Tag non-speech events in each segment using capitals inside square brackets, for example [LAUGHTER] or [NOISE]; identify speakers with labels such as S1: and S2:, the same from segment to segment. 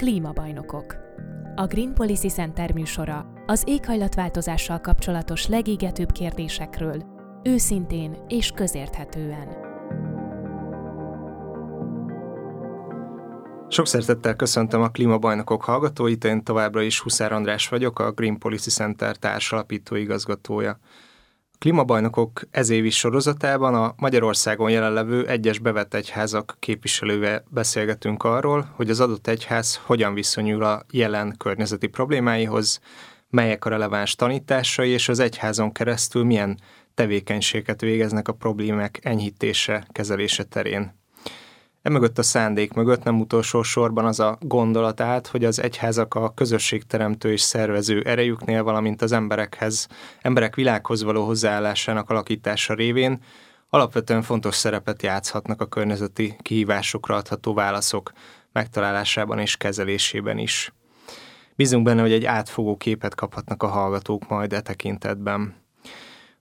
S1: Klímabajnokok. A Green Policy Center műsora az éghajlatváltozással kapcsolatos legégetőbb kérdésekről, őszintén és közérthetően.
S2: Sok szeretettel köszöntöm a Klímabajnokok hallgatóit, én továbbra is Huszár András vagyok, a Green Policy Center társalapító igazgatója. Klímabajnokok ezévi sorozatában a Magyarországon jelenlevő egyes bevett egyházak képviselővel beszélgetünk arról, hogy az adott egyház hogyan viszonyul a jelen környezeti problémáihoz, melyek a releváns tanításai, és az egyházon keresztül milyen tevékenységet végeznek a problémák enyhítése, kezelése terén. Emögött a szándék mögött nem utolsó sorban az a gondolat át, hogy az egyházak a közösségteremtő és szervező erejüknél, valamint az emberekhez, emberek világhoz való hozzáállásának alakítása révén alapvetően fontos szerepet játszhatnak a környezeti kihívásokra adható válaszok megtalálásában és kezelésében is. Bízunk benne, hogy egy átfogó képet kaphatnak a hallgatók majd e tekintetben.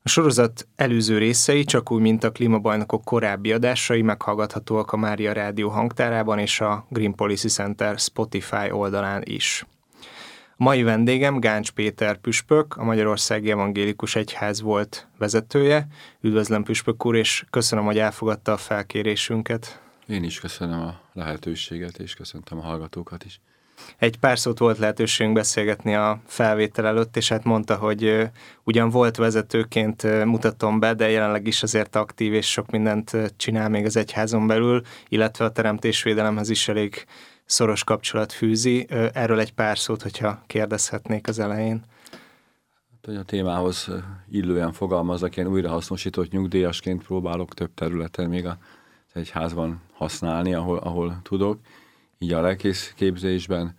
S2: A sorozat előző részei, csak úgy, mint a klímabajnokok korábbi adásai meghallgathatóak a Mária Rádió hangtárában és a Green Policy Center Spotify oldalán is. A mai vendégem Gáncs Péter Püspök, a Magyarországi Evangélikus Egyház volt vezetője. Üdvözlöm Püspök úr, és köszönöm, hogy elfogadta a felkérésünket.
S3: Én is köszönöm a lehetőséget, és köszöntöm a hallgatókat is.
S2: Egy pár szót volt lehetőségünk beszélgetni a felvétel előtt, és hát mondta, hogy ugyan volt vezetőként mutatom be, de jelenleg is azért aktív, és sok mindent csinál még az egyházon belül, illetve a teremtésvédelemhez is elég szoros kapcsolat fűzi. Erről egy pár szót, hogyha kérdezhetnék az elején.
S3: Hát, a témához illően fogalmazok, én újrahasznosított nyugdíjasként próbálok több területen még az egyházban használni, ahol, ahol tudok így a lelkész képzésben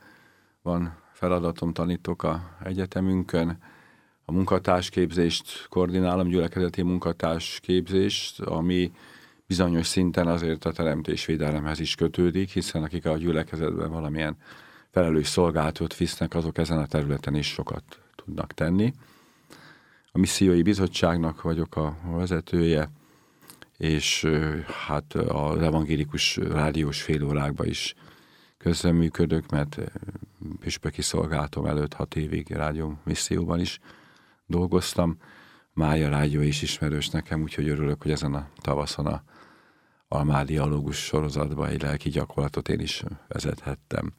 S3: van feladatom, tanítok a egyetemünkön, a munkatársképzést koordinálom, gyülekezeti munkatársképzést, ami bizonyos szinten azért a teremtésvédelemhez is kötődik, hiszen akik a gyülekezetben valamilyen felelős szolgálatot visznek, azok ezen a területen is sokat tudnak tenni. A missziói bizottságnak vagyok a vezetője, és hát az evangélikus rádiós félórákban is közreműködök, mert püspöki szolgálatom előtt hat évig rádió misszióban is dolgoztam. Mája rádió is ismerős nekem, úgyhogy örülök, hogy ezen a tavaszon a Almádi dialógus sorozatban egy lelki gyakorlatot én is vezethettem.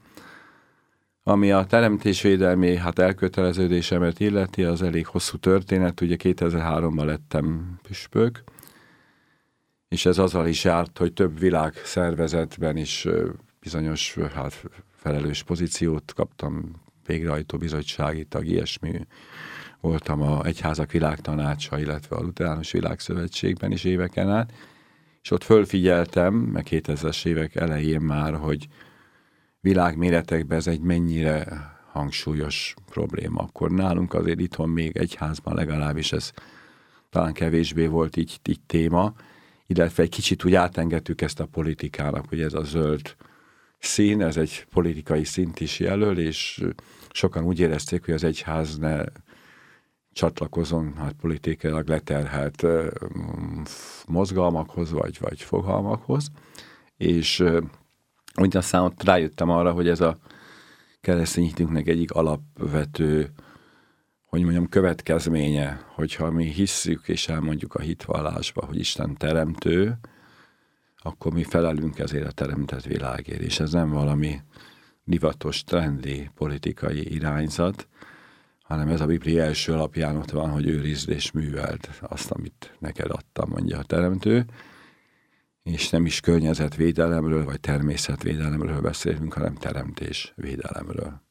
S3: Ami a teremtésvédelmi hát elköteleződésemet illeti, az elég hosszú történet. Ugye 2003-ban lettem püspök, és ez azzal is járt, hogy több világ szervezetben is bizonyos hát, felelős pozíciót kaptam, végrehajtó bizottsági tag, ilyesmi voltam a Egyházak Világtanácsa, illetve a Luteránus Világszövetségben is éveken át, és ott fölfigyeltem, meg 2000-es évek elején már, hogy világméretekben ez egy mennyire hangsúlyos probléma. Akkor nálunk azért itthon még egyházban legalábbis ez talán kevésbé volt így, így téma, illetve egy kicsit úgy átengedtük ezt a politikának, hogy ez a zöld szín, ez egy politikai szint is jelöl, és sokan úgy érezték, hogy az egyház ne csatlakozon hát politikailag leterhelt mozgalmakhoz, vagy, vagy fogalmakhoz, és úgy aztán ott rájöttem arra, hogy ez a keresztény hitünknek egyik alapvető, hogy mondjam, következménye, hogyha mi hisszük és elmondjuk a hitvallásba, hogy Isten teremtő, akkor mi felelünk ezért a teremtett világért, és ez nem valami divatos, trendi politikai irányzat, hanem ez a Biblia első alapján ott van, hogy őrizd és műveld azt, amit neked adtam, mondja a teremtő, és nem is környezetvédelemről, vagy természetvédelemről beszélünk, hanem teremtésvédelemről.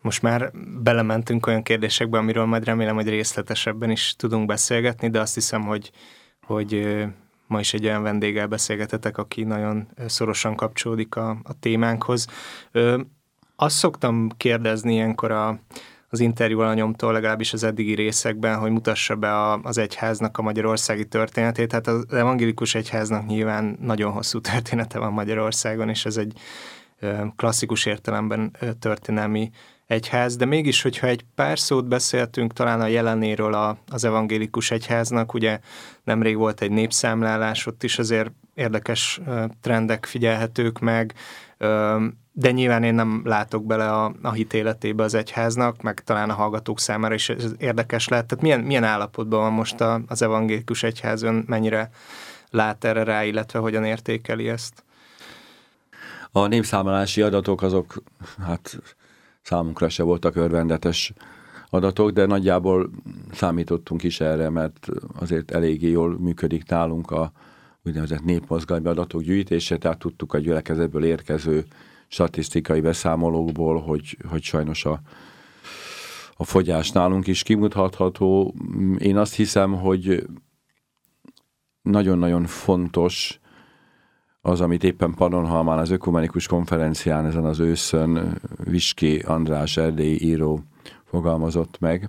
S2: Most már belementünk olyan kérdésekbe, amiről majd remélem, hogy részletesebben is tudunk beszélgetni, de azt hiszem, hogy, hogy ma is egy olyan vendéggel beszélgetetek, aki nagyon szorosan kapcsolódik a, a témánkhoz. Ö, azt szoktam kérdezni ilyenkor a, az interjú alanyomtól, legalábbis az eddigi részekben, hogy mutassa be a, az egyháznak a magyarországi történetét. Hát az evangélikus egyháznak nyilván nagyon hosszú története van Magyarországon, és ez egy klasszikus értelemben történelmi egyház, de mégis, hogyha egy pár szót beszéltünk talán a jelenéről a, az evangélikus egyháznak, ugye nemrég volt egy népszámlálás, ott is azért érdekes trendek figyelhetők meg, de nyilván én nem látok bele a, a hitéletébe az egyháznak, meg talán a hallgatók számára is ez érdekes lehet. Tehát milyen, milyen állapotban van most a, az evangélikus egyház, ön mennyire lát erre rá, illetve hogyan értékeli ezt?
S3: A népszámlálási adatok azok, hát számunkra se voltak örvendetes adatok, de nagyjából számítottunk is erre, mert azért eléggé jól működik nálunk a úgynevezett népmozgalmi adatok gyűjtése, tehát tudtuk a gyülekezetből érkező statisztikai beszámolókból, hogy, hogy sajnos a, a fogyás nálunk is kimutatható. Én azt hiszem, hogy nagyon-nagyon fontos az, amit éppen Pannonhalmán az ökumenikus konferencián ezen az őszön Viski András erdélyi író fogalmazott meg,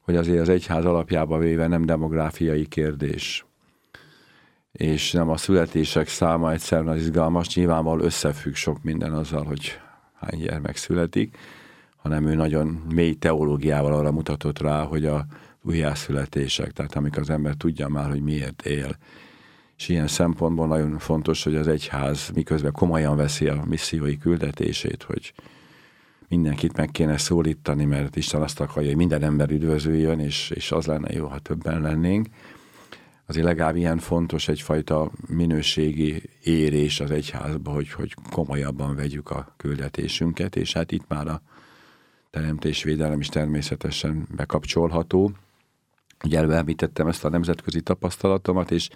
S3: hogy azért az egyház alapjába véve nem demográfiai kérdés, és nem a születések száma egyszerűen az izgalmas, nyilvánvalóan összefügg sok minden azzal, hogy hány gyermek születik, hanem ő nagyon mély teológiával arra mutatott rá, hogy a újjászületések, tehát amikor az ember tudja már, hogy miért él. És ilyen szempontból nagyon fontos, hogy az egyház miközben komolyan veszi a missziói küldetését, hogy mindenkit meg kéne szólítani, mert Isten azt akarja, hogy minden ember üdvözüljön, és, és az lenne jó, ha többen lennénk. Azért legalább ilyen fontos egyfajta minőségi érés az egyházba, hogy, hogy komolyabban vegyük a küldetésünket, és hát itt már a teremtésvédelem is természetesen bekapcsolható. Ugye említettem ezt a nemzetközi tapasztalatomat, és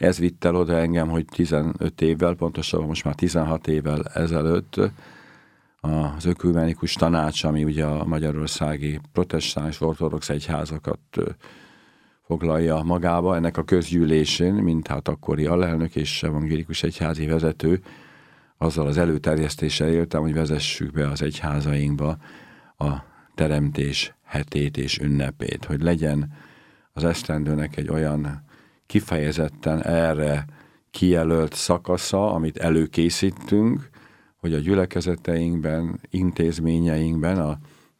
S3: ez vitt el oda engem, hogy 15 évvel, pontosabban most már 16 évvel ezelőtt az ökumenikus tanács, ami ugye a magyarországi protestáns ortodox egyházakat foglalja magába, ennek a közgyűlésén, mint hát akkori alelnök és evangélikus egyházi vezető, azzal az előterjesztéssel éltem, hogy vezessük be az egyházainkba a teremtés hetét és ünnepét, hogy legyen az esztendőnek egy olyan kifejezetten erre kijelölt szakasza, amit előkészítünk, hogy a gyülekezeteinkben, intézményeinkben a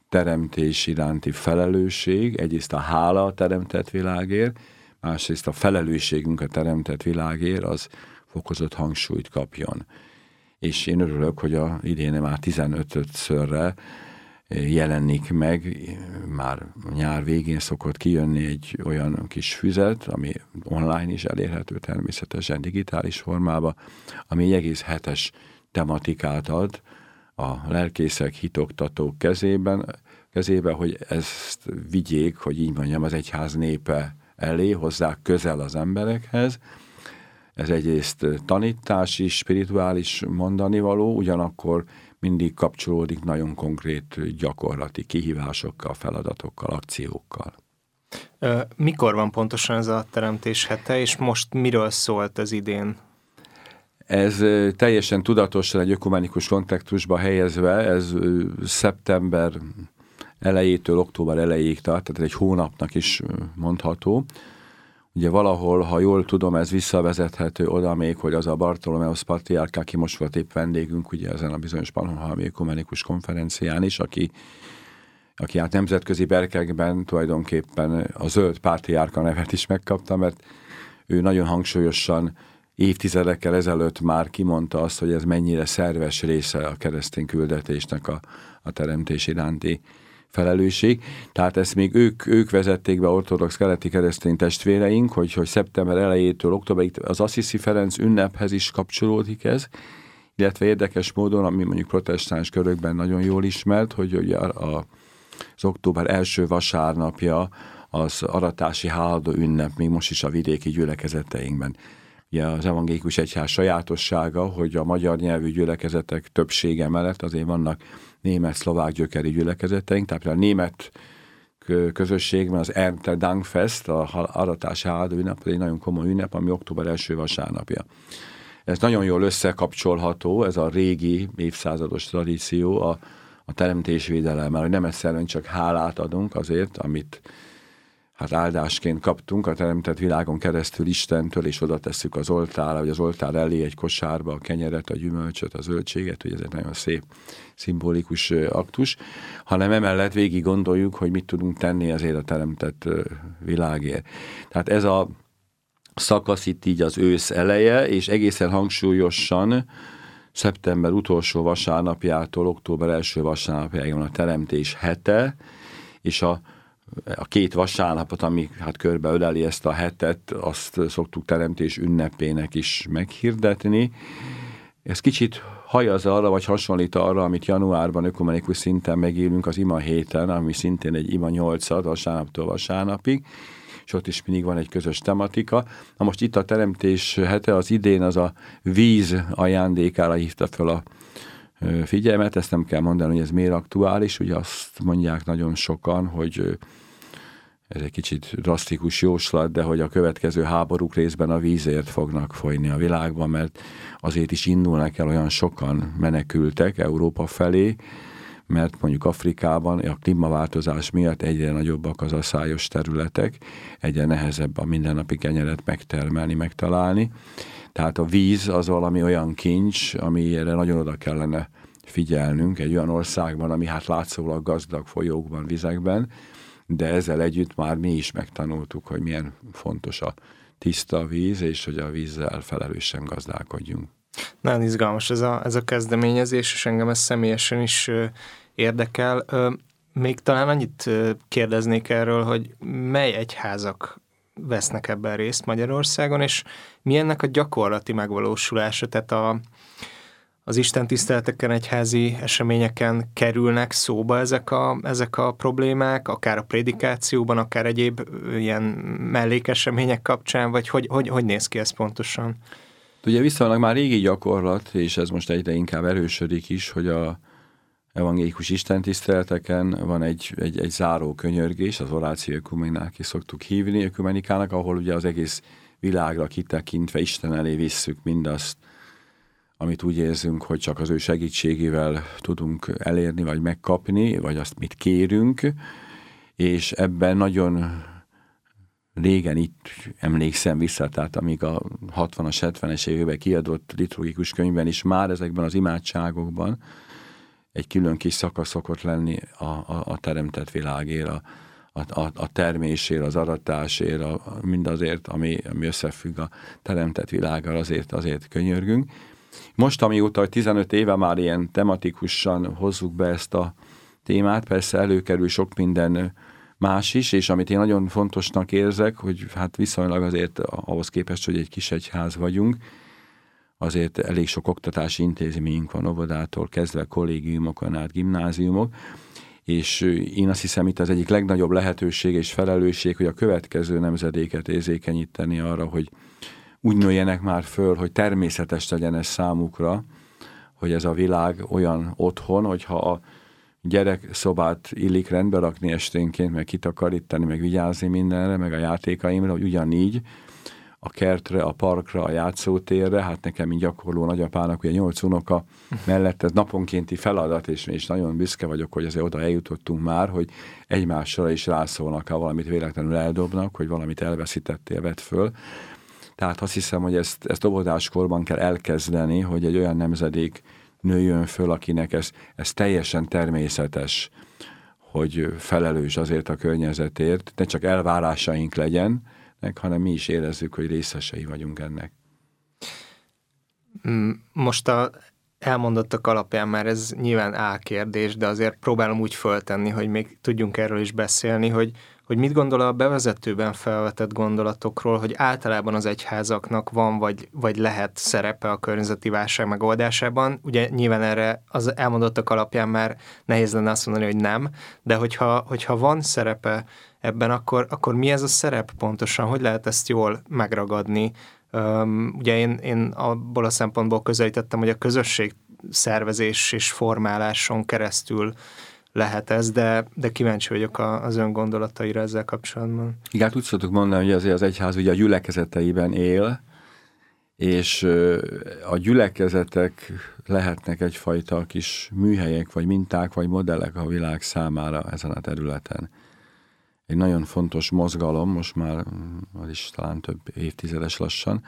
S3: teremtés iránti felelősség, egyrészt a hála a teremtett világért, másrészt a felelősségünk a teremtett világért, az fokozott hangsúlyt kapjon. És én örülök, hogy a idén már 15-szörre jelenik meg, már nyár végén szokott kijönni egy olyan kis füzet, ami online is elérhető természetesen digitális formában, ami egy egész hetes tematikát ad a lelkészek, hitoktatók kezében, kezébe, hogy ezt vigyék, hogy így mondjam, az egyház népe elé, hozzák közel az emberekhez. Ez egyrészt tanítási, spirituális mondani való, ugyanakkor mindig kapcsolódik nagyon konkrét gyakorlati kihívásokkal, feladatokkal, akciókkal.
S2: Mikor van pontosan ez a teremtés hete, és most miről szólt ez idén?
S3: Ez teljesen tudatosan egy ökumenikus kontextusba helyezve, ez szeptember elejétől október elejéig tart, tehát egy hónapnak is mondható. Ugye valahol, ha jól tudom, ez visszavezethető oda még, hogy az a Bartolomeus Patriárk, aki most volt épp vendégünk, ugye ezen a bizonyos Pannonhalmi Ökumenikus konferencián is, aki, aki hát nemzetközi berkekben tulajdonképpen a zöld pártiárka nevet is megkapta, mert ő nagyon hangsúlyosan évtizedekkel ezelőtt már kimondta azt, hogy ez mennyire szerves része a keresztény küldetésnek a, a teremtés iránti felelősség. Tehát ezt még ők, ők vezették be ortodox keleti keresztény testvéreink, hogy, hogy szeptember elejétől októberig az Assisi Ferenc ünnephez is kapcsolódik ez, illetve érdekes módon, ami mondjuk protestáns körökben nagyon jól ismert, hogy ugye a, a, az október első vasárnapja az aratási háladó ünnep, még most is a vidéki gyülekezeteinkben. Ugye az evangélikus egyház sajátossága, hogy a magyar nyelvű gyülekezetek többsége mellett azért vannak német-szlovák gyökeri gyülekezeteink, tehát a német közösségben az Ernte Dankfest, a aratás áldó ünnep, egy nagyon komoly ünnep, ami október első vasárnapja. Ez nagyon jól összekapcsolható, ez a régi évszázados tradíció a, a teremtésvédelemmel, hogy nem egyszerűen csak hálát adunk azért, amit hát áldásként kaptunk a teremtett világon keresztül Istentől, és oda tesszük az oltára, vagy az oltár elé egy kosárba a kenyeret, a gyümölcsöt, a zöldséget, hogy ez egy nagyon szép szimbolikus aktus, hanem emellett végig gondoljuk, hogy mit tudunk tenni azért a teremtett világért. Tehát ez a szakasz itt így az ősz eleje, és egészen hangsúlyosan szeptember utolsó vasárnapjától október első vasárnapjáig van a teremtés hete, és a, a két vasárnapot, ami hát körbeöleli ezt a hetet, azt szoktuk teremtés ünnepének is meghirdetni. Ez kicsit hajaz arra, vagy hasonlít arra, amit januárban ökumenikus szinten megélünk az ima héten, ami szintén egy ima nyolcad, vasárnaptól vasárnapig, és ott is mindig van egy közös tematika. Na most itt a teremtés hete az idén az a víz ajándékára hívta fel a figyelmet, ezt nem kell mondani, hogy ez miért aktuális, ugye azt mondják nagyon sokan, hogy ez egy kicsit drasztikus jóslat, de hogy a következő háborúk részben a vízért fognak folyni a világban, mert azért is indulnak el olyan sokan menekültek Európa felé, mert mondjuk Afrikában a klímaváltozás miatt egyre nagyobbak az asszályos területek, egyre nehezebb a mindennapi kenyeret megtermelni, megtalálni. Tehát a víz az valami olyan kincs, amire nagyon oda kellene figyelnünk egy olyan országban, ami hát látszólag gazdag folyókban, vizekben, de ezzel együtt már mi is megtanultuk, hogy milyen fontos a tiszta víz, és hogy a vízzel felelősen gazdálkodjunk.
S2: Nagyon izgalmas ez a, ez a kezdeményezés, és engem ez személyesen is érdekel. Még talán annyit kérdeznék erről, hogy mely egyházak vesznek ebben részt Magyarországon, és mi ennek a gyakorlati megvalósulása, tehát a, az Isten tiszteleteken, egyházi eseményeken kerülnek szóba ezek a, ezek a problémák, akár a prédikációban, akár egyéb ilyen mellékesemények kapcsán, vagy hogy, hogy, hogy néz ki ez pontosan?
S3: Ugye viszonylag már régi gyakorlat, és ez most egyre inkább erősödik is, hogy a evangélikus istentiszteleteken van egy, egy, egy záró könyörgés, az oráció ökumenának is szoktuk hívni, ökumenikának, ahol ugye az egész világra kitekintve Isten elé visszük mindazt, amit úgy érzünk, hogy csak az ő segítségével tudunk elérni, vagy megkapni, vagy azt mit kérünk, és ebben nagyon régen itt emlékszem vissza, tehát amíg a 60-as, 70-es években kiadott liturgikus könyvben is már ezekben az imádságokban egy külön kis szakasz szokott lenni a, a, a teremtett világért, a, a, a termésért, az aratásért, a, mindazért, ami, ami összefügg a teremtett világgal, azért, azért könyörgünk. Most, amióta 15 éve már ilyen tematikusan hozzuk be ezt a témát, persze előkerül sok minden más is, és amit én nagyon fontosnak érzek, hogy hát viszonylag azért ahhoz képest, hogy egy kis egyház vagyunk, azért elég sok oktatási intézményünk van, óvodától kezdve kollégiumokon át gimnáziumok, és én azt hiszem itt az egyik legnagyobb lehetőség és felelősség, hogy a következő nemzedéket érzékenyíteni arra, hogy úgy nőjenek már föl, hogy természetes legyen ez számukra, hogy ez a világ olyan otthon, hogyha a gyerek szobát illik rendbe rakni esténként, meg kitakarítani, meg vigyázni mindenre, meg a játékaimra, hogy ugyanígy a kertre, a parkra, a játszótérre, hát nekem, mint gyakorló nagyapának, ugye nyolc unoka mellett ez naponkénti feladat, és, és nagyon büszke vagyok, hogy azért oda eljutottunk már, hogy egymásra is rászólnak, ha valamit véletlenül eldobnak, hogy valamit elveszítettél, vett föl. Tehát azt hiszem, hogy ezt, ezt óvodáskorban kell elkezdeni, hogy egy olyan nemzedék nőjön föl, akinek ez, ez teljesen természetes, hogy felelős azért a környezetért, ne csak elvárásaink legyen, hanem mi is érezzük, hogy részesei vagyunk ennek.
S2: Mm, most a elmondottak alapján már ez nyilván álkérdés, de azért próbálom úgy föltenni, hogy még tudjunk erről is beszélni, hogy hogy mit gondol a bevezetőben felvetett gondolatokról, hogy általában az egyházaknak van vagy, vagy lehet szerepe a környezeti válság megoldásában. Ugye nyilván erre az elmondottak alapján már nehéz lenne azt mondani, hogy nem, de hogyha, hogyha van szerepe ebben, akkor, akkor mi ez a szerep pontosan? Hogy lehet ezt jól megragadni? Um, ugye én, én abból a szempontból közelítettem, hogy a közösség szervezés és formáláson keresztül lehet ez, de, de kíváncsi vagyok az ön gondolataira ezzel kapcsolatban.
S3: Igen, hát úgy szoktuk mondani, hogy azért az egyház ugye a gyülekezeteiben él, és a gyülekezetek lehetnek egyfajta kis műhelyek, vagy minták, vagy modellek a világ számára ezen a területen. Egy nagyon fontos mozgalom, most már az is talán több évtizedes lassan,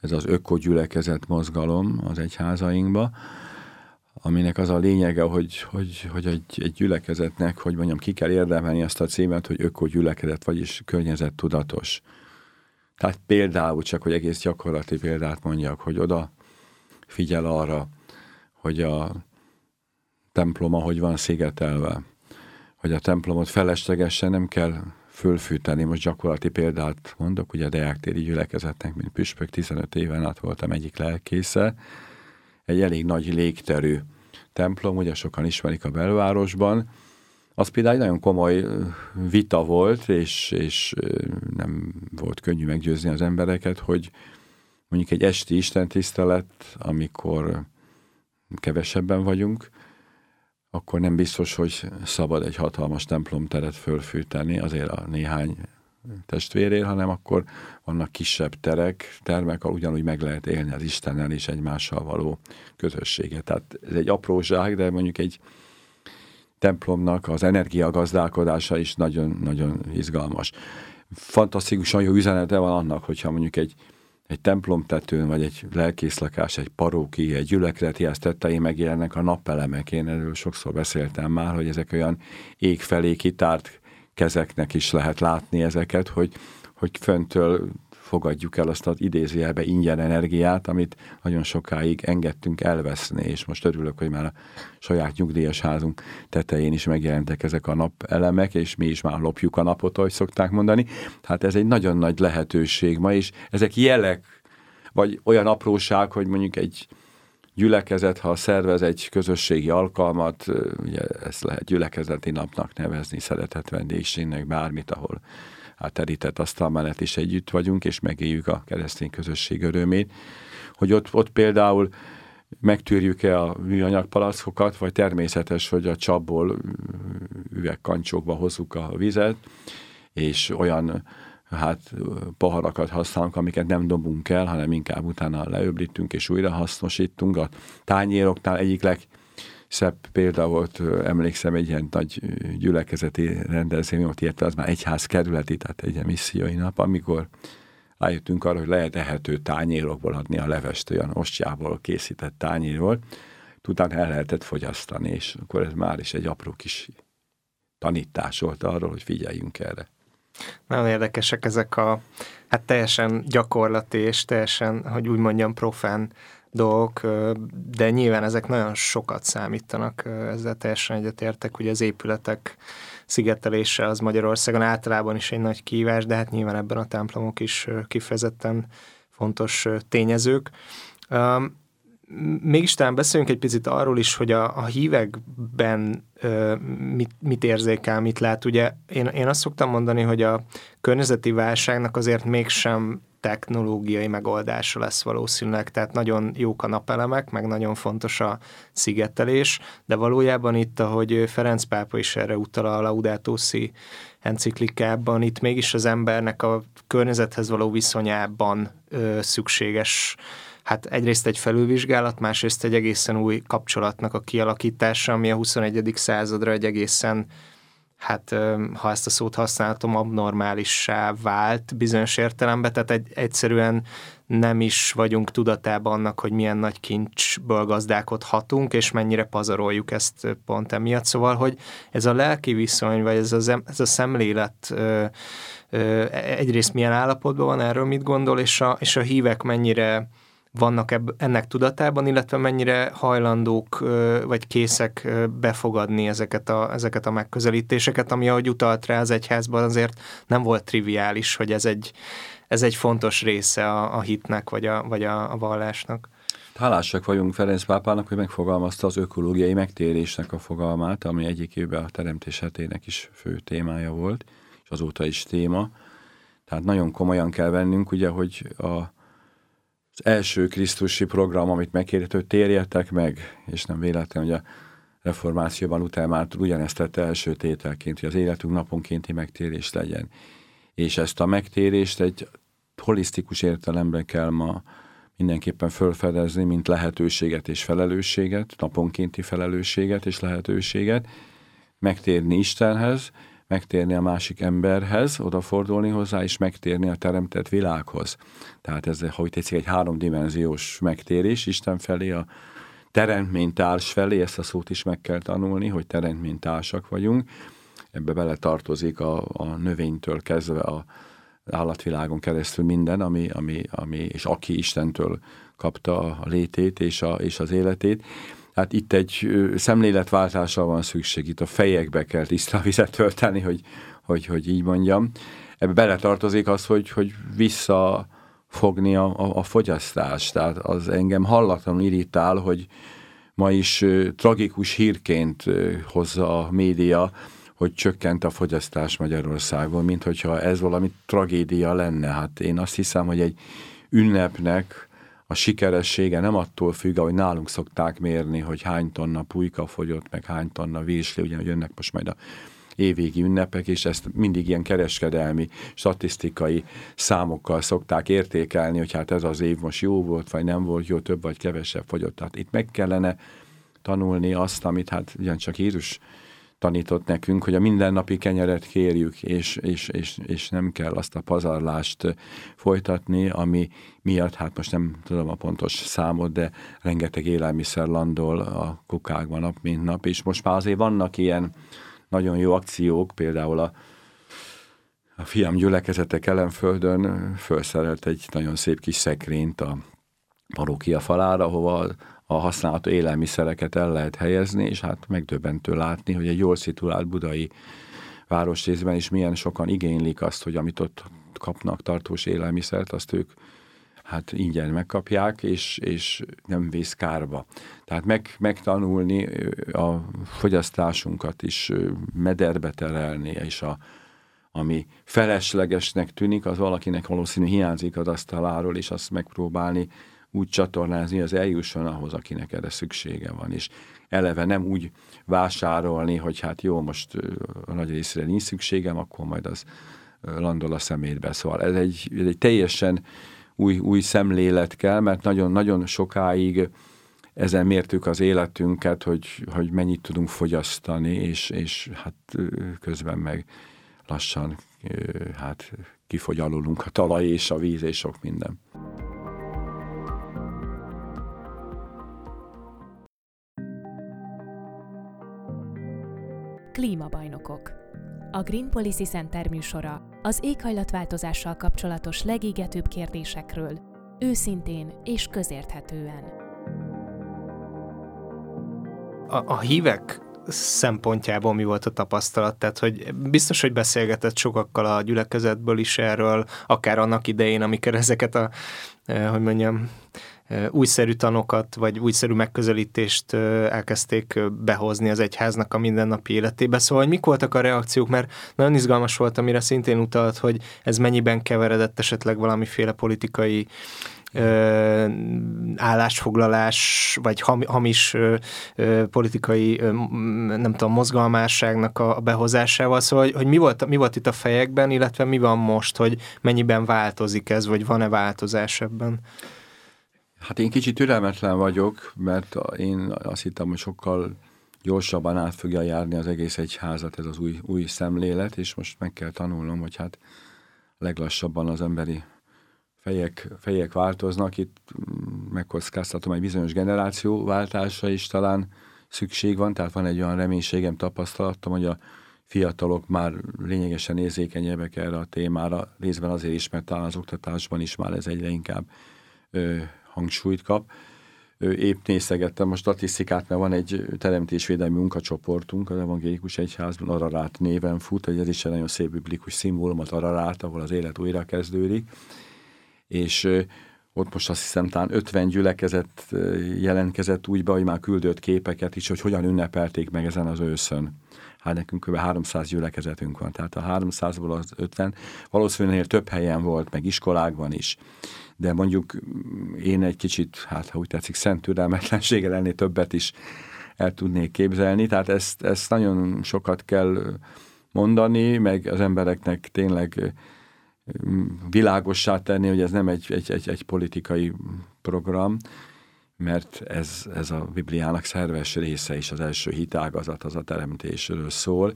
S3: ez az ökogyülekezet mozgalom az egyházainkba, aminek az a lényege, hogy, hogy, hogy egy, egy gyülekezetnek, hogy mondjam, ki kell érdemelni azt a címet, hogy ökogyülekezet, vagyis környezettudatos. Tehát például, csak hogy egész gyakorlati példát mondjak, hogy oda figyel arra, hogy a templom, ahogy van szigetelve, hogy a templomot feleslegesen nem kell fölfűteni. Most gyakorlati példát mondok, ugye a Deáktéri gyülekezetnek, mint püspök, 15 éven át voltam egyik lelkésze. Egy elég nagy légterű templom, ugye sokan ismerik a belvárosban. Az például egy nagyon komoly vita volt, és, és nem volt könnyű meggyőzni az embereket, hogy mondjuk egy esti istentisztelet, amikor kevesebben vagyunk, akkor nem biztos, hogy szabad egy hatalmas templomteret fölfűteni azért a néhány testvérért, hanem akkor vannak kisebb terek, termek, ahol ugyanúgy meg lehet élni az Istennel és egymással való közösséget. Tehát ez egy apróság, de mondjuk egy templomnak az energiagazdálkodása is nagyon-nagyon izgalmas. Fantasztikusan jó üzenete van annak, hogyha mondjuk egy egy templomtetőn, vagy egy lelkészlakás, egy paróki, egy gyülekezeti tettein megjelennek a napelemek. Én erről sokszor beszéltem már, hogy ezek olyan ég felé kitárt kezeknek is lehet látni ezeket, hogy, hogy föntől fogadjuk el azt az idézőjelbe ingyen energiát, amit nagyon sokáig engedtünk elveszni, és most örülök, hogy már a saját nyugdíjas házunk tetején is megjelentek ezek a napelemek, és mi is már lopjuk a napot, ahogy szokták mondani. Tehát ez egy nagyon nagy lehetőség ma, és ezek jelek, vagy olyan apróság, hogy mondjuk egy gyülekezet, ha szervez egy közösségi alkalmat, ugye ezt lehet gyülekezeti napnak nevezni, szeretett vendégségnek, bármit, ahol a terített asztal mellett is együtt vagyunk, és megéljük a keresztény közösség örömét, hogy ott, ott például megtűrjük-e a műanyag palackokat, vagy természetes, hogy a csapból üvegkancsókba hozzuk a vizet, és olyan hát poharakat használunk, amiket nem dobunk el, hanem inkább utána leöblítünk és újra hasznosítunk. A tányéroknál egyik leg szebb példa volt, emlékszem, egy ilyen nagy gyülekezeti rendezvény volt, illetve az már egyház kerületi, tehát egy missziói nap, amikor rájöttünk arra, hogy lehet ehető tányérokból adni a levest, olyan ostjából készített tányér volt, utána el lehetett fogyasztani, és akkor ez már is egy apró kis tanítás volt arról, hogy figyeljünk erre.
S2: Nagyon érdekesek ezek a hát teljesen gyakorlati és teljesen, hogy úgy mondjam, profán dolgok, de nyilván ezek nagyon sokat számítanak, ezzel teljesen egyetértek, ugye az épületek szigetelése az Magyarországon általában is egy nagy kívás, de hát nyilván ebben a templomok is kifejezetten fontos tényezők. Mégis talán beszéljünk egy picit arról is, hogy a, a hívekben mit, mit érzékel, mit lát. Ugye én, én azt szoktam mondani, hogy a környezeti válságnak azért mégsem technológiai megoldása lesz valószínűleg, tehát nagyon jók a napelemek, meg nagyon fontos a szigetelés, de valójában itt, ahogy Ferenc pápa is erre utal a Laudato Si enciklikában, itt mégis az embernek a környezethez való viszonyában ö, szükséges hát egyrészt egy felülvizsgálat, másrészt egy egészen új kapcsolatnak a kialakítása, ami a 21. századra egy egészen hát ha ezt a szót használhatom, abnormálissá vált bizonyos értelemben, tehát egy, egyszerűen nem is vagyunk tudatában annak, hogy milyen nagy kincsből gazdálkodhatunk, és mennyire pazaroljuk ezt pont emiatt. Szóval, hogy ez a lelki viszony, vagy ez a, ez a szemlélet ö, egyrészt milyen állapotban van, erről mit gondol, és a, és a hívek mennyire vannak ebb, ennek tudatában, illetve mennyire hajlandók vagy készek befogadni ezeket a, ezeket a megközelítéseket, ami ahogy utalt rá az egyházban azért nem volt triviális, hogy ez egy, ez egy fontos része a, a hitnek vagy a, vagy a, a vallásnak.
S3: Hálásak vagyunk Ferenc pápának, hogy megfogalmazta az ökológiai megtérésnek a fogalmát, ami egyik évben a teremtés hetének is fő témája volt, és azóta is téma. Tehát nagyon komolyan kell vennünk, ugye, hogy a az első krisztusi program, amit hogy térjetek meg, és nem véletlen, hogy a reformációban utána már ugyanezt tette első tételként, hogy az életünk naponkénti megtérés legyen. És ezt a megtérést egy holisztikus értelemben kell ma mindenképpen fölfedezni, mint lehetőséget és felelősséget, naponkénti felelősséget és lehetőséget, megtérni Istenhez, megtérni a másik emberhez, odafordulni hozzá, és megtérni a teremtett világhoz. Tehát ez, hogy tetszik, egy háromdimenziós megtérés Isten felé, a teremtménytárs felé, ezt a szót is meg kell tanulni, hogy teremtménytársak vagyunk. Ebbe bele tartozik a, a növénytől kezdve a állatvilágon keresztül minden, ami, ami, ami, és aki Istentől kapta a létét és, a, és az életét. Hát itt egy szemléletváltásra van szükség, itt a fejekbe kell tiszta vizet tölteni, hogy, hogy, hogy így mondjam. Ebbe beletartozik az, hogy, hogy visszafogni a, a, a fogyasztást. Tehát az engem hallatlanul irritál, hogy ma is tragikus hírként hozza a média, hogy csökkent a fogyasztás Magyarországon, mint hogyha ez valami tragédia lenne. Hát én azt hiszem, hogy egy ünnepnek a sikeressége nem attól függ, ahogy nálunk szokták mérni, hogy hány tonna pulyka fogyott, meg hány tonna vésli, ugye, jönnek most majd a évvégi ünnepek, és ezt mindig ilyen kereskedelmi, statisztikai számokkal szokták értékelni, hogy hát ez az év most jó volt, vagy nem volt jó, több vagy kevesebb fogyott. Tehát itt meg kellene tanulni azt, amit hát ugyancsak Jézus tanított nekünk, hogy a mindennapi kenyeret kérjük, és, és, és, és nem kell azt a pazarlást folytatni, ami miatt, hát most nem tudom a pontos számot, de rengeteg élelmiszer landol a kukákban nap, mint nap, és most már azért vannak ilyen nagyon jó akciók, például a, a fiam gyülekezetek ellenföldön felszerelt egy nagyon szép kis szekrényt a parókia falára, ahova a használható élelmiszereket el lehet helyezni, és hát megdöbbentő látni, hogy egy jól szituált budai városrészben is milyen sokan igénylik azt, hogy amit ott kapnak tartós élelmiszert, azt ők hát ingyen megkapják, és, és nem vész kárba. Tehát meg, megtanulni a fogyasztásunkat is mederbe terelni, és a, ami feleslegesnek tűnik, az valakinek valószínű hiányzik az asztaláról, és azt megpróbálni úgy csatornázni, az eljusson ahhoz, akinek erre szüksége van, és eleve nem úgy vásárolni, hogy hát jó, most a nagy részére nincs szükségem, akkor majd az landol a szemétbe. Szóval ez egy, ez egy teljesen új, új szemlélet kell, mert nagyon-nagyon sokáig ezen mértük az életünket, hogy, hogy mennyit tudunk fogyasztani, és, és hát közben meg lassan hát kifogy alulunk a talaj és a víz és sok minden.
S1: Klímabajnokok A Green Policy Center műsora az éghajlatváltozással kapcsolatos legégetőbb kérdésekről, őszintén és közérthetően.
S2: A, a hívek szempontjából mi volt a tapasztalat? Tehát, hogy biztos, hogy beszélgetett sokakkal a gyülekezetből is erről, akár annak idején, amikor ezeket a, eh, hogy mondjam, újszerű tanokat, vagy újszerű megközelítést elkezdték behozni az egyháznak a mindennapi életébe. Szóval, hogy mik voltak a reakciók, mert nagyon izgalmas volt, amire szintén utalt, hogy ez mennyiben keveredett esetleg valamiféle politikai ö, állásfoglalás, vagy ham, hamis ö, ö, politikai, ö, nem tudom, mozgalmásságnak a, a behozásával. Szóval, hogy, hogy mi, volt, mi volt itt a fejekben, illetve mi van most, hogy mennyiben változik ez, vagy van-e változás ebben?
S3: Hát én kicsit türelmetlen vagyok, mert én azt hittem, hogy sokkal gyorsabban át fogja járni az egész egyházat ez az új, új szemlélet, és most meg kell tanulnom, hogy hát leglassabban az emberi fejek, fejek változnak. Itt megkockáztatom egy bizonyos generáció váltása is talán szükség van, tehát van egy olyan reménységem, tapasztalatom, hogy a fiatalok már lényegesen érzékenyebbek erre a témára, részben azért is, mert talán az oktatásban is már ez egyre inkább ö, hangsúlyt kap. Épp nézegettem a statisztikát, mert van egy teremtésvédelmi munkacsoportunk az Evangélikus Egyházban, Ararát néven fut, ez is egy nagyon szép biblikus szimbólum, az Ararát, ahol az élet újra kezdődik. És ott most azt hiszem talán 50 gyülekezet jelentkezett úgy be, hogy már küldött képeket is, hogy hogyan ünnepelték meg ezen az őszön. Hát nekünk kb. 300 gyülekezetünk van, tehát a 300-ból az 50 valószínűleg több helyen volt, meg iskolákban is. De mondjuk én egy kicsit, hát ha úgy tetszik, szent türelmetlenséggel ennél többet is el tudnék képzelni, tehát ezt, ezt nagyon sokat kell mondani, meg az embereknek tényleg világossá tenni, hogy ez nem egy, egy, egy, egy politikai program, mert ez, ez a Bibliának szerves része is, az első hitágazat, az a teremtésről szól,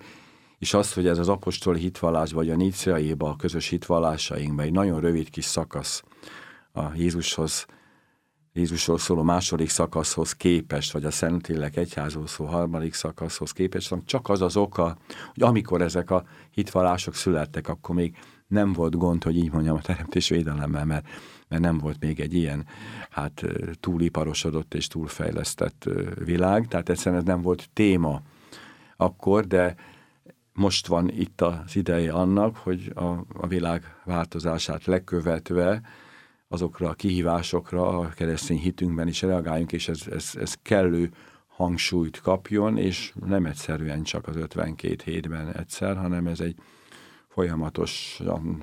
S3: és az, hogy ez az apostoli hitvallás, vagy a níciaiba, a közös hitvallásainkban egy nagyon rövid kis szakasz, a Jézushoz, Jézusról szóló második szakaszhoz képest, vagy a Szentlélek egyházról szóló harmadik szakaszhoz képest, csak az az oka, hogy amikor ezek a hitvallások születtek, akkor még nem volt gond, hogy így mondjam, a teremtésvédelemmel, mert, mert nem volt még egy ilyen hát túliparosodott és túlfejlesztett világ, tehát egyszerűen ez nem volt téma akkor, de most van itt az ideje annak, hogy a, a világ változását lekövetve azokra a kihívásokra a keresztény hitünkben is reagáljunk, és ez, ez, ez kellő hangsúlyt kapjon, és nem egyszerűen csak az 52 hétben egyszer, hanem ez egy folyamatos,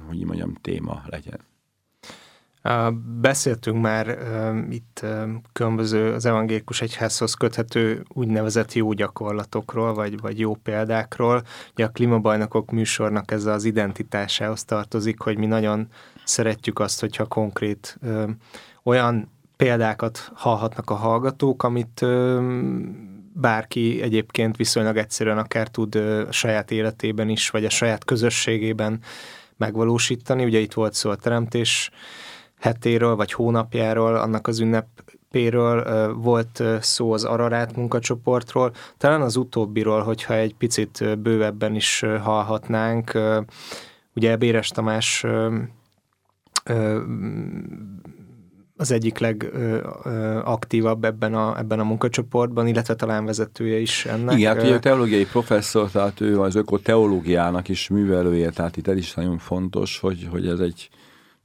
S3: hogy mondjam, téma legyen.
S2: Beszéltünk már itt különböző az evangélikus egyházhoz köthető úgynevezett jó gyakorlatokról, vagy, vagy jó példákról. Ugye a klímabajnokok műsornak ez az identitásához tartozik, hogy mi nagyon szeretjük azt, hogyha konkrét olyan példákat hallhatnak a hallgatók, amit bárki egyébként viszonylag egyszerűen akár tud a saját életében is, vagy a saját közösségében megvalósítani. Ugye itt volt szó a teremtés hetéről, vagy hónapjáról, annak az ünnepéről, volt szó az Ararát munkacsoportról, talán az utóbbiról, hogyha egy picit bővebben is hallhatnánk. Ugye Béres Tamás az egyik legaktívabb ebben a, ebben a munkacsoportban, illetve talán vezetője is ennek.
S3: Igen, hát ugye teológiai professzor, tehát ő az ökoteológiának is művelője, tehát itt ez is nagyon fontos, hogy, hogy ez egy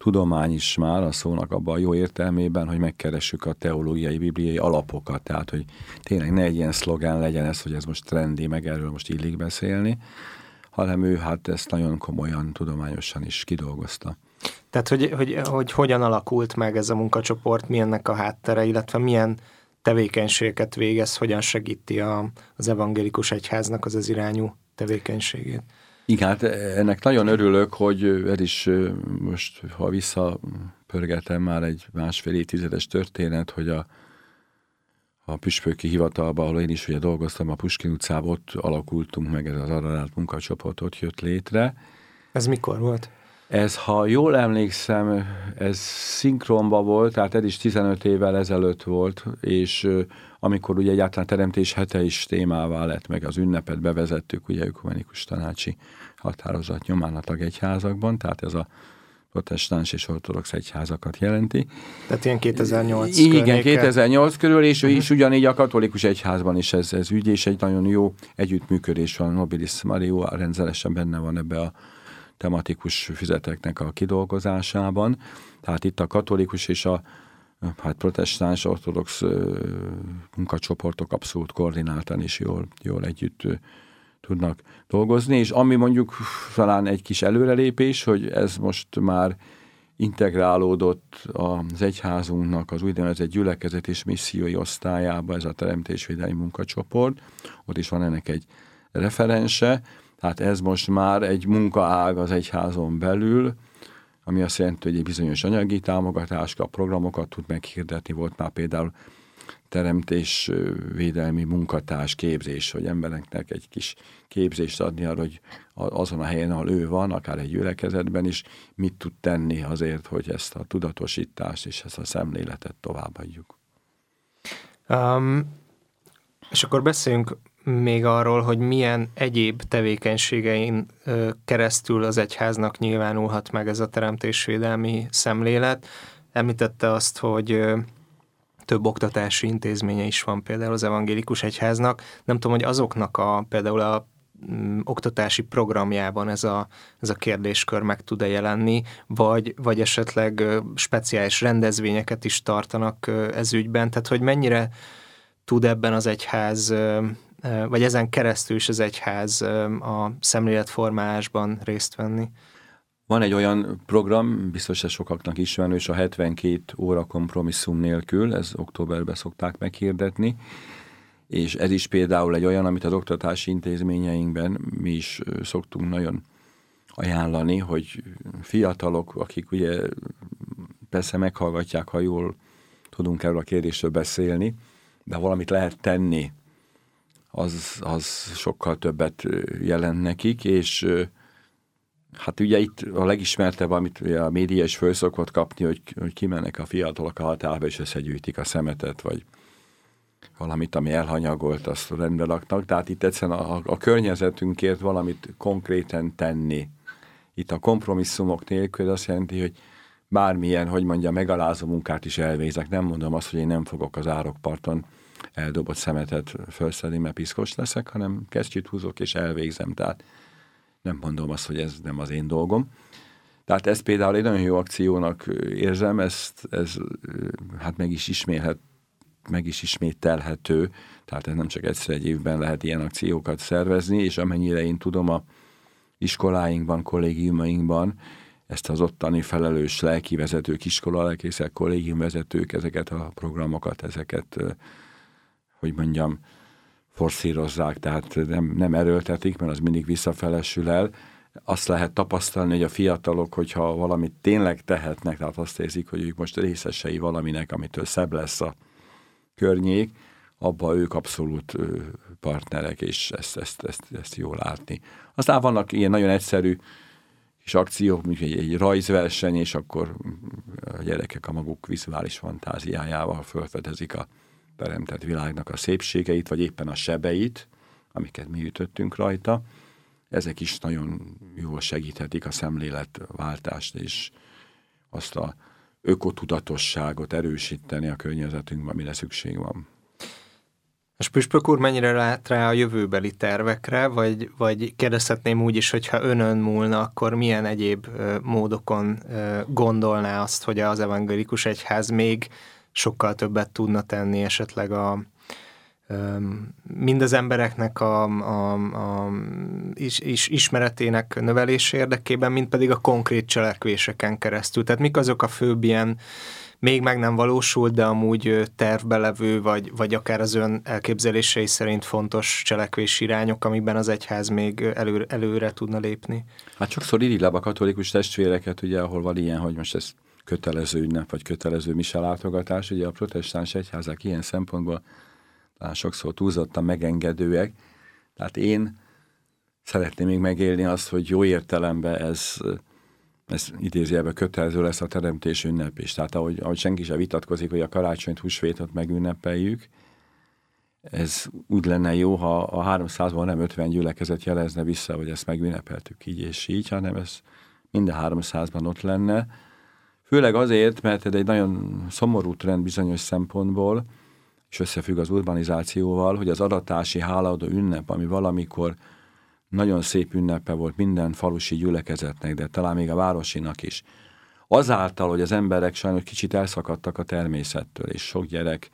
S3: tudomány is már a szónak abban a jó értelmében, hogy megkeressük a teológiai, bibliai alapokat, tehát hogy tényleg ne egy ilyen szlogán legyen ez, hogy ez most trendi, meg erről most illik beszélni, hanem ő hát ezt nagyon komolyan, tudományosan is kidolgozta.
S2: Tehát, hogy, hogy, hogy hogyan alakult meg ez a munkacsoport, milyennek a háttere, illetve milyen tevékenységeket végez, hogyan segíti a, az evangélikus egyháznak az az irányú tevékenységét.
S3: Igen, hát ennek nagyon örülök, hogy ez is most, ha visszapörgetem már egy másfél évtizedes történet, hogy a, a püspöki hivatalban, ahol én is ugye dolgoztam, a Puskin utcában, ott alakultunk meg, ez az Ararát munkacsoport ott jött létre.
S2: Ez mikor volt?
S3: Ez, ha jól emlékszem, ez szinkronba volt, tehát ez is 15 évvel ezelőtt volt, és amikor ugye egyáltalán teremtés hete is témává lett, meg az ünnepet bevezettük, ugye ökumenikus tanácsi határozat nyomán a tagegyházakban, tehát ez a protestáns és ortodox egyházakat jelenti.
S2: Tehát ilyen 2008
S3: Igen, környéke. 2008 körül, és uh-huh. is ugyanígy a katolikus egyházban is ez, ez ügy, és egy nagyon jó együttműködés van. Nobilis Mario rendszeresen benne van ebbe a tematikus füzeteknek a kidolgozásában. Tehát itt a katolikus és a hát protestáns ortodox munkacsoportok abszolút koordináltan is jól, jól együtt tudnak dolgozni, és ami mondjuk talán egy kis előrelépés, hogy ez most már integrálódott az egyházunknak az úgynevezett gyülekezet és missziói osztályába ez a teremtésvédelmi munkacsoport. Ott is van ennek egy referense, tehát ez most már egy munkaág az egyházon belül, ami azt jelenti, hogy egy bizonyos anyagi támogatást kap, programokat tud meghirdetni. Volt már például teremtésvédelmi munkatárs képzés, hogy embereknek egy kis képzést adni arra, hogy azon a helyen, ahol ő van, akár egy gyülekezetben is, mit tud tenni azért, hogy ezt a tudatosítást és ezt a szemléletet továbbadjuk.
S2: Um, és akkor beszéljünk még arról, hogy milyen egyéb tevékenységein keresztül az egyháznak nyilvánulhat meg ez a teremtésvédelmi szemlélet. Említette azt, hogy több oktatási intézménye is van például az evangélikus egyháznak. Nem tudom, hogy azoknak a például a mm, oktatási programjában ez a, ez a kérdéskör meg tud-e jelenni, vagy, vagy esetleg speciális rendezvényeket is tartanak ez ügyben, tehát hogy mennyire tud ebben az egyház vagy ezen keresztül is az egyház a szemléletformálásban részt venni?
S3: Van egy olyan program, biztos ez sokaknak ismerős, a 72 óra kompromisszum nélkül, ez októberben szokták meghirdetni, és ez is például egy olyan, amit az oktatási intézményeinkben mi is szoktunk nagyon ajánlani, hogy fiatalok, akik ugye persze meghallgatják, ha jól tudunk erről a kérdésről beszélni, de valamit lehet tenni az, az sokkal többet jelent nekik, és hát ugye itt a legismertebb, amit a média is föl kapni, hogy, hogy kimennek a fiatalok a határba, és összegyűjtik a szemetet, vagy valamit, ami elhanyagolt, azt rendbe laknak. Tehát itt egyszerűen a, a környezetünkért valamit konkrétan tenni itt a kompromisszumok nélkül azt jelenti, hogy bármilyen, hogy mondja, megalázó munkát is elvégzek. Nem mondom azt, hogy én nem fogok az árokparton eldobott szemetet felszedni, mert piszkos leszek, hanem kesztyűt húzok és elvégzem. Tehát nem mondom azt, hogy ez nem az én dolgom. Tehát ez például egy nagyon jó akciónak érzem, ezt, ez hát meg is ismélhet, meg is ismételhető, tehát ez nem csak egyszer egy évben lehet ilyen akciókat szervezni, és amennyire én tudom a iskoláinkban, kollégiumainkban, ezt az ottani felelős lelki vezetők, iskola lelkészek, kollégiumvezetők, ezeket a programokat, ezeket, hogy mondjam, forszírozzák, tehát nem, nem erőltetik, mert az mindig visszafelesül el. Azt lehet tapasztalni, hogy a fiatalok, hogyha valamit tényleg tehetnek, tehát azt érzik, hogy ők most részesei valaminek, amitől szebb lesz a környék, abba ők abszolút partnerek, és ezt, ezt, ezt, ezt jól látni. Aztán vannak ilyen nagyon egyszerű kis akciók, mint egy, egy rajzverseny, és akkor a gyerekek a maguk vizuális fantáziájával felfedezik a teremtett világnak a szépségeit, vagy éppen a sebeit, amiket mi ütöttünk rajta. Ezek is nagyon jól segíthetik a szemléletváltást, és azt a ökotudatosságot erősíteni a környezetünkben, amire szükség van.
S2: És Püspök úr mennyire lát rá a jövőbeli tervekre, vagy, vagy kérdezhetném úgy is, hogyha önön múlna, akkor milyen egyéb módokon gondolná azt, hogy az evangélikus egyház még sokkal többet tudna tenni esetleg a, mind az embereknek a, a, a is, is, ismeretének növelése érdekében, mint pedig a konkrét cselekvéseken keresztül. Tehát mik azok a főbb ilyen még meg nem valósult, de amúgy tervbe levő, vagy, vagy akár az ön elképzelései szerint fontos cselekvési irányok, amikben az egyház még elő, előre tudna lépni?
S3: Hát sokszor irigyláb a katolikus testvéreket, ugye, ahol van ilyen, hogy most ez kötelező ünnep, vagy kötelező látogatás, ugye a protestáns egyházak ilyen szempontból talán sokszor túlzottan megengedőek. Tehát én szeretném még megélni azt, hogy jó értelemben ez ez idézőjelben kötelező lesz a teremtés ünnep is. Tehát ahogy, ahogy senki sem vitatkozik, hogy a karácsonyt, húsvétot megünnepeljük, ez úgy lenne jó, ha a 300-ban nem 50 gyülekezet jelezne vissza, hogy ezt megünnepeltük így és így, hanem ez minden 300-ban ott lenne. Főleg azért, mert ez egy nagyon szomorú trend bizonyos szempontból, és összefügg az urbanizációval, hogy az adatási hálaadó ünnep, ami valamikor nagyon szép ünnepe volt minden falusi gyülekezetnek, de talán még a városinak is. Azáltal, hogy az emberek sajnos kicsit elszakadtak a természettől, és sok gyerek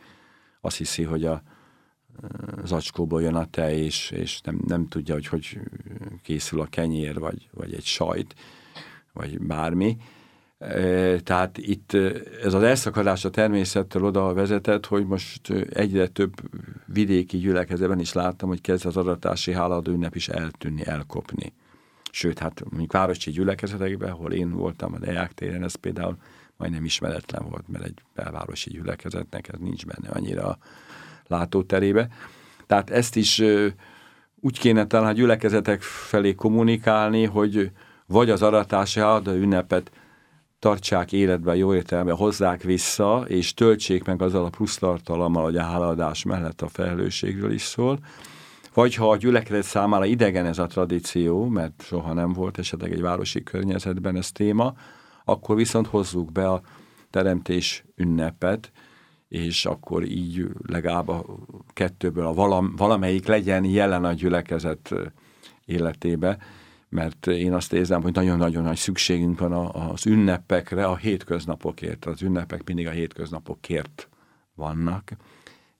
S3: azt hiszi, hogy a zacskóból jön a tej, és, és nem, nem tudja, hogy hogy készül a kenyér, vagy, vagy egy sajt, vagy bármi. Tehát itt ez az elszakadás a természettől oda vezetett, hogy most egyre több vidéki gyülekezetben is láttam, hogy kezd az adatási háladó ünnep is eltűnni, elkopni. Sőt, hát mondjuk városi gyülekezetekben, ahol én voltam a Deák téren, ez például majdnem ismeretlen volt, mert egy belvárosi gyülekezetnek ez nincs benne annyira a látóterébe. Tehát ezt is úgy kéne talán a gyülekezetek felé kommunikálni, hogy vagy az aratási háladó ünnepet tartsák életbe, jó értelemben hozzák vissza, és töltsék meg azzal a plusz tartalommal, hogy a háladás mellett a felelősségről is szól. Vagy ha a gyülekezet számára idegen ez a tradíció, mert soha nem volt esetleg egy városi környezetben ez téma, akkor viszont hozzuk be a teremtés ünnepet, és akkor így legalább a kettőből a valam, valamelyik legyen jelen a gyülekezet életébe mert én azt érzem, hogy nagyon-nagyon nagy szükségünk van az ünnepekre, a hétköznapokért. Az ünnepek mindig a hétköznapokért vannak.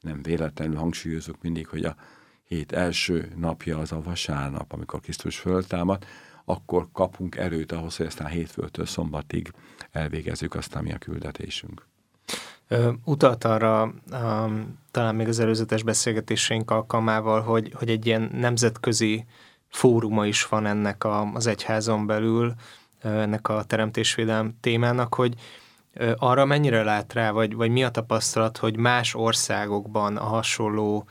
S3: Nem véletlenül hangsúlyozok mindig, hogy a hét első napja az a vasárnap, amikor Krisztus föltámad, akkor kapunk erőt ahhoz, hogy aztán hétfőtől szombatig elvégezzük azt, ami a küldetésünk.
S2: Utalt arra um, talán még az előzetes beszélgetéseink alkalmával, hogy, hogy egy ilyen nemzetközi fóruma is van ennek a, az egyházon belül, ennek a teremtésvédelem témának, hogy arra mennyire lát rá, vagy, vagy mi a tapasztalat, hogy más országokban a hasonló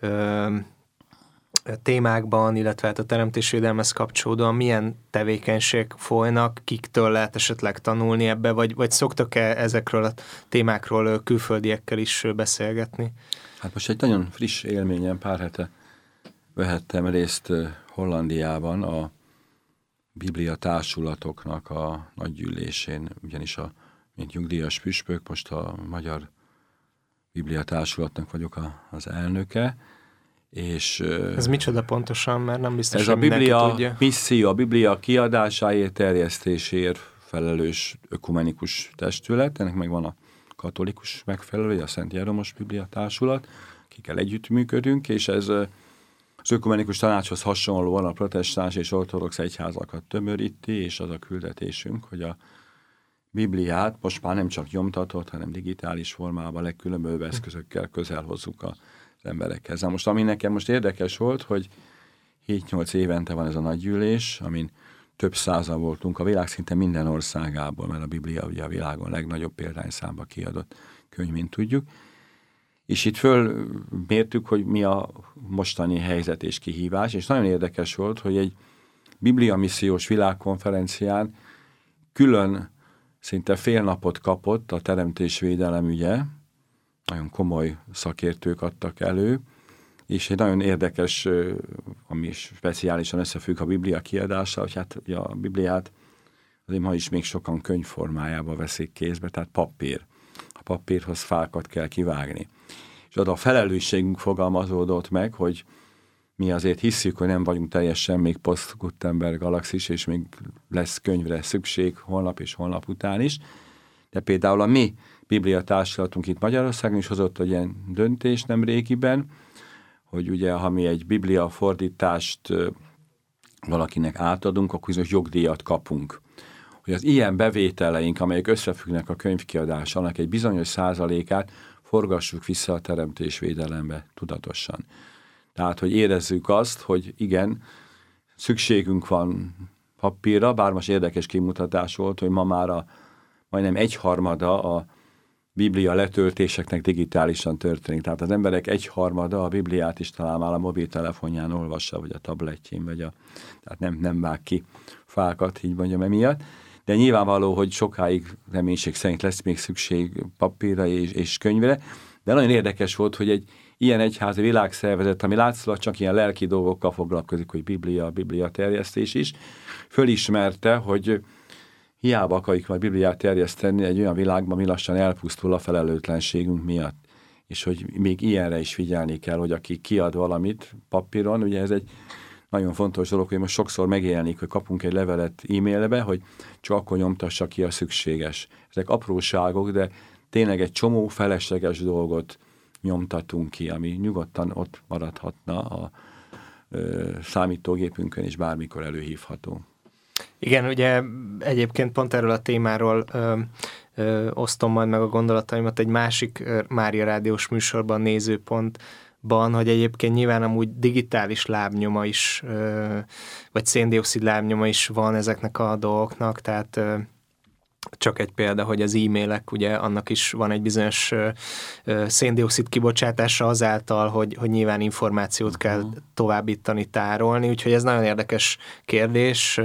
S2: ö, témákban, illetve hát a teremtésvédelmez kapcsolódóan milyen tevékenység folynak, kiktől lehet esetleg tanulni ebbe, vagy, vagy szoktak-e ezekről a témákról külföldiekkel is beszélgetni?
S3: Hát most egy nagyon friss élményen pár hete vehettem részt Hollandiában a Biblia társulatoknak a nagygyűlésén, ugyanis a, mint nyugdíjas püspök, most a Magyar Biblia társulatnak vagyok a, az elnöke, és,
S2: ez micsoda pontosan, mert nem biztos,
S3: ez a Biblia tudja. misszió, a Biblia kiadásáért, terjesztéséért felelős ökumenikus testület, ennek meg van a katolikus megfelelője, a Szent Jeromos Biblia Társulat, akikkel együttműködünk, és ez az ökumenikus tanácshoz hasonlóan a protestáns és ortodox egyházakat tömöríti, és az a küldetésünk, hogy a Bibliát most már nem csak nyomtatott, hanem digitális formában legkülönbözőbb eszközökkel közel hozzuk az emberekhez. Na most ami nekem most érdekes volt, hogy 7-8 évente van ez a nagygyűlés, amin több százal voltunk a világ szinte minden országából, mert a Biblia ugye a világon legnagyobb példányszámba kiadott könyv, mint tudjuk. És itt fölmértük, hogy mi a mostani helyzet és kihívás, és nagyon érdekes volt, hogy egy Biblia missziós világkonferencián külön szinte fél napot kapott a teremtésvédelem ügye, nagyon komoly szakértők adtak elő, és egy nagyon érdekes, ami speciálisan összefügg a Biblia kiadása, hogy hát a Bibliát azért ma is még sokan könyvformájába veszik kézbe, tehát papír. A papírhoz fákat kell kivágni. És oda a felelősségünk fogalmazódott meg, hogy mi azért hiszük, hogy nem vagyunk teljesen még post-Gutenberg galaxis, és még lesz könyvre szükség holnap és holnap után is. De például a mi Biblia társulatunk itt Magyarországon is hozott egy ilyen döntés nem régiben, hogy ugye, ha mi egy Biblia fordítást valakinek átadunk, akkor bizonyos jogdíjat kapunk. Hogy az ilyen bevételeink, amelyek összefüggnek a könyvkiadás, annak egy bizonyos százalékát forgassuk vissza a teremtésvédelembe tudatosan. Tehát, hogy érezzük azt, hogy igen, szükségünk van papírra, bár most érdekes kimutatás volt, hogy ma már a majdnem egyharmada a Biblia letöltéseknek digitálisan történik. Tehát az emberek egyharmada a Bibliát is talán már a mobiltelefonján olvassa, vagy a tabletjén, vagy a, tehát nem, nem vág ki fákat, így mondjam emiatt. De nyilvánvaló, hogy sokáig reménység szerint lesz még szükség papírra és, és könyvre, de nagyon érdekes volt, hogy egy ilyen egyházi világszervezet, ami látszólag csak ilyen lelki dolgokkal foglalkozik, hogy Biblia, Biblia terjesztés is, fölismerte, hogy hiába akarjuk majd Bibliát terjeszteni egy olyan világban, mi lassan elpusztul a felelőtlenségünk miatt. És hogy még ilyenre is figyelni kell, hogy aki kiad valamit papíron, ugye ez egy nagyon fontos dolog, hogy most sokszor megjelenik, hogy kapunk egy levelet e-mailbe, hogy csak akkor nyomtassa ki a szükséges. Ezek apróságok, de tényleg egy csomó felesleges dolgot nyomtatunk ki, ami nyugodtan ott maradhatna a ö, számítógépünkön, és bármikor előhívható.
S2: Igen, ugye egyébként pont erről a témáról ö, ö, osztom majd meg a gondolataimat egy másik Mária Rádiós műsorban nézőpontban, hogy egyébként nyilván amúgy digitális lábnyoma is, vagy széndiokszid lábnyoma is van ezeknek a dolgoknak, tehát csak egy példa, hogy az e-mailek, ugye annak is van egy bizonyos széndiokszid kibocsátása azáltal, hogy, hogy nyilván információt kell uh-huh. továbbítani, tárolni, úgyhogy ez nagyon érdekes kérdés,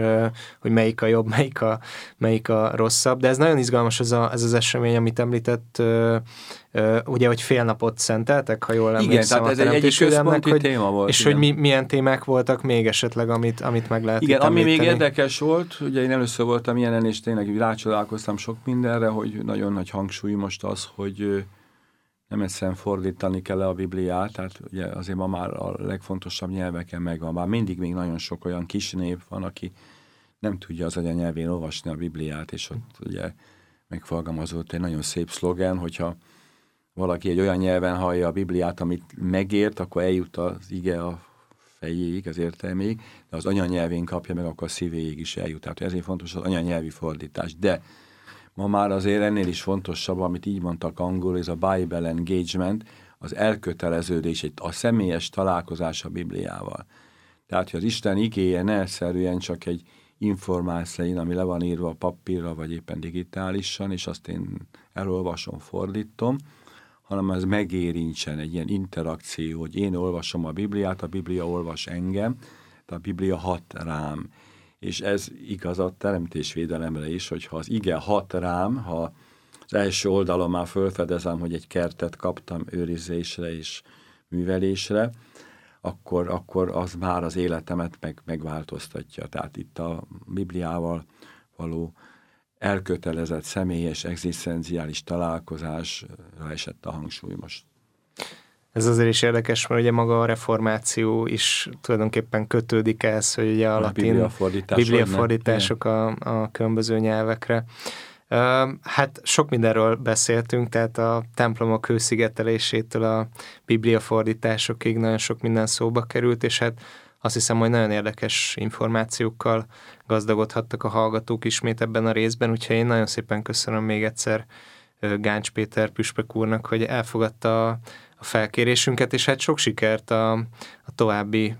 S2: hogy melyik a jobb, [LAUGHS] melyik a, melyik a rosszabb, de ez nagyon izgalmas ez, a, ez az esemény, amit említett, ugye, hogy fél napot szenteltek, ha jól emlékszem.
S3: Igen, tehát ez egy, egy központi hogy, téma volt.
S2: És igen. hogy mi, milyen témák voltak még esetleg, amit, amit meg lehet
S3: Igen, ami még érdekes volt, ugye én először voltam ilyenen, és tényleg rácsodálkoztam sok mindenre, hogy nagyon nagy hangsúly most az, hogy nem egyszerűen fordítani kell a Bibliát, tehát ugye azért ma már a legfontosabb nyelveken megvan, bár mindig még nagyon sok olyan kis név van, aki nem tudja az anyanyelvén olvasni a Bibliát, és ott ugye megfogalmazott egy nagyon szép szlogen, hogyha valaki egy olyan nyelven hallja a Bibliát, amit megért, akkor eljut az ige a fejéig, az értelméig, de az anyanyelvén kapja meg, akkor a szívéig is eljut. Tehát ezért fontos az anyanyelvi fordítás. De ma már azért ennél is fontosabb, amit így mondtak angol, ez a Bible engagement, az elköteleződés, a személyes találkozás a Bibliával. Tehát, hogy az Isten igéje ne egyszerűen csak egy információ, ami le van írva a papírra, vagy éppen digitálisan, és azt én elolvasom, fordítom, hanem ez megérintsen egy ilyen interakció, hogy én olvasom a Bibliát, a Biblia olvas engem, de a Biblia hat rám. És ez igaz a teremtésvédelemre is, hogyha az ige hat rám, ha az első oldalon már felfedezem, hogy egy kertet kaptam őrizésre és művelésre, akkor, akkor az már az életemet meg, megváltoztatja. Tehát itt a Bibliával való elkötelezett, személyes, egzisztenciális találkozásra esett a hangsúly most.
S2: Ez azért is érdekes, mert ugye maga a reformáció is tulajdonképpen kötődik ehhez, hogy ugye a, a latin bibliafordítás, bibliafordítások a, a különböző nyelvekre. Hát sok mindenről beszéltünk, tehát a templomok hőszigetelésétől a bibliafordításokig nagyon sok minden szóba került, és hát azt hiszem, hogy nagyon érdekes információkkal gazdagodhattak a hallgatók ismét ebben a részben, úgyhogy én nagyon szépen köszönöm még egyszer Gáncs Péter Püspök úrnak, hogy elfogadta a, felkérésünket, és hát sok sikert a, a további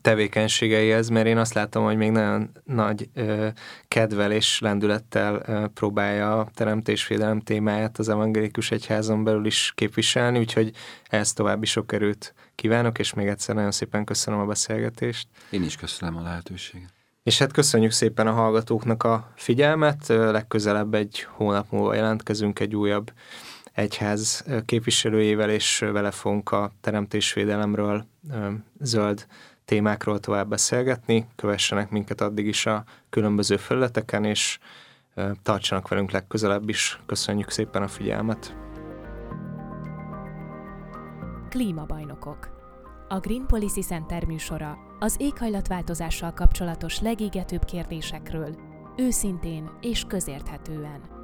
S2: tevékenységeihez, mert én azt látom, hogy még nagyon nagy ö, kedvel és lendülettel ö, próbálja a teremtésvédelem témáját az evangélikus egyházon belül is képviselni, úgyhogy ehhez további sok erőt kívánok, és még egyszer nagyon szépen köszönöm a beszélgetést.
S3: Én is köszönöm a lehetőséget.
S2: És hát köszönjük szépen a hallgatóknak a figyelmet, legközelebb egy hónap múlva jelentkezünk egy újabb egyház képviselőjével, és vele fogunk a teremtésvédelemről zöld témákról tovább beszélgetni. Kövessenek minket addig is a különböző felületeken, és tartsanak velünk legközelebb is. Köszönjük szépen a figyelmet!
S1: Klímabajnokok A Green Policy Center műsora az éghajlatváltozással kapcsolatos legégetőbb kérdésekről, őszintén és közérthetően.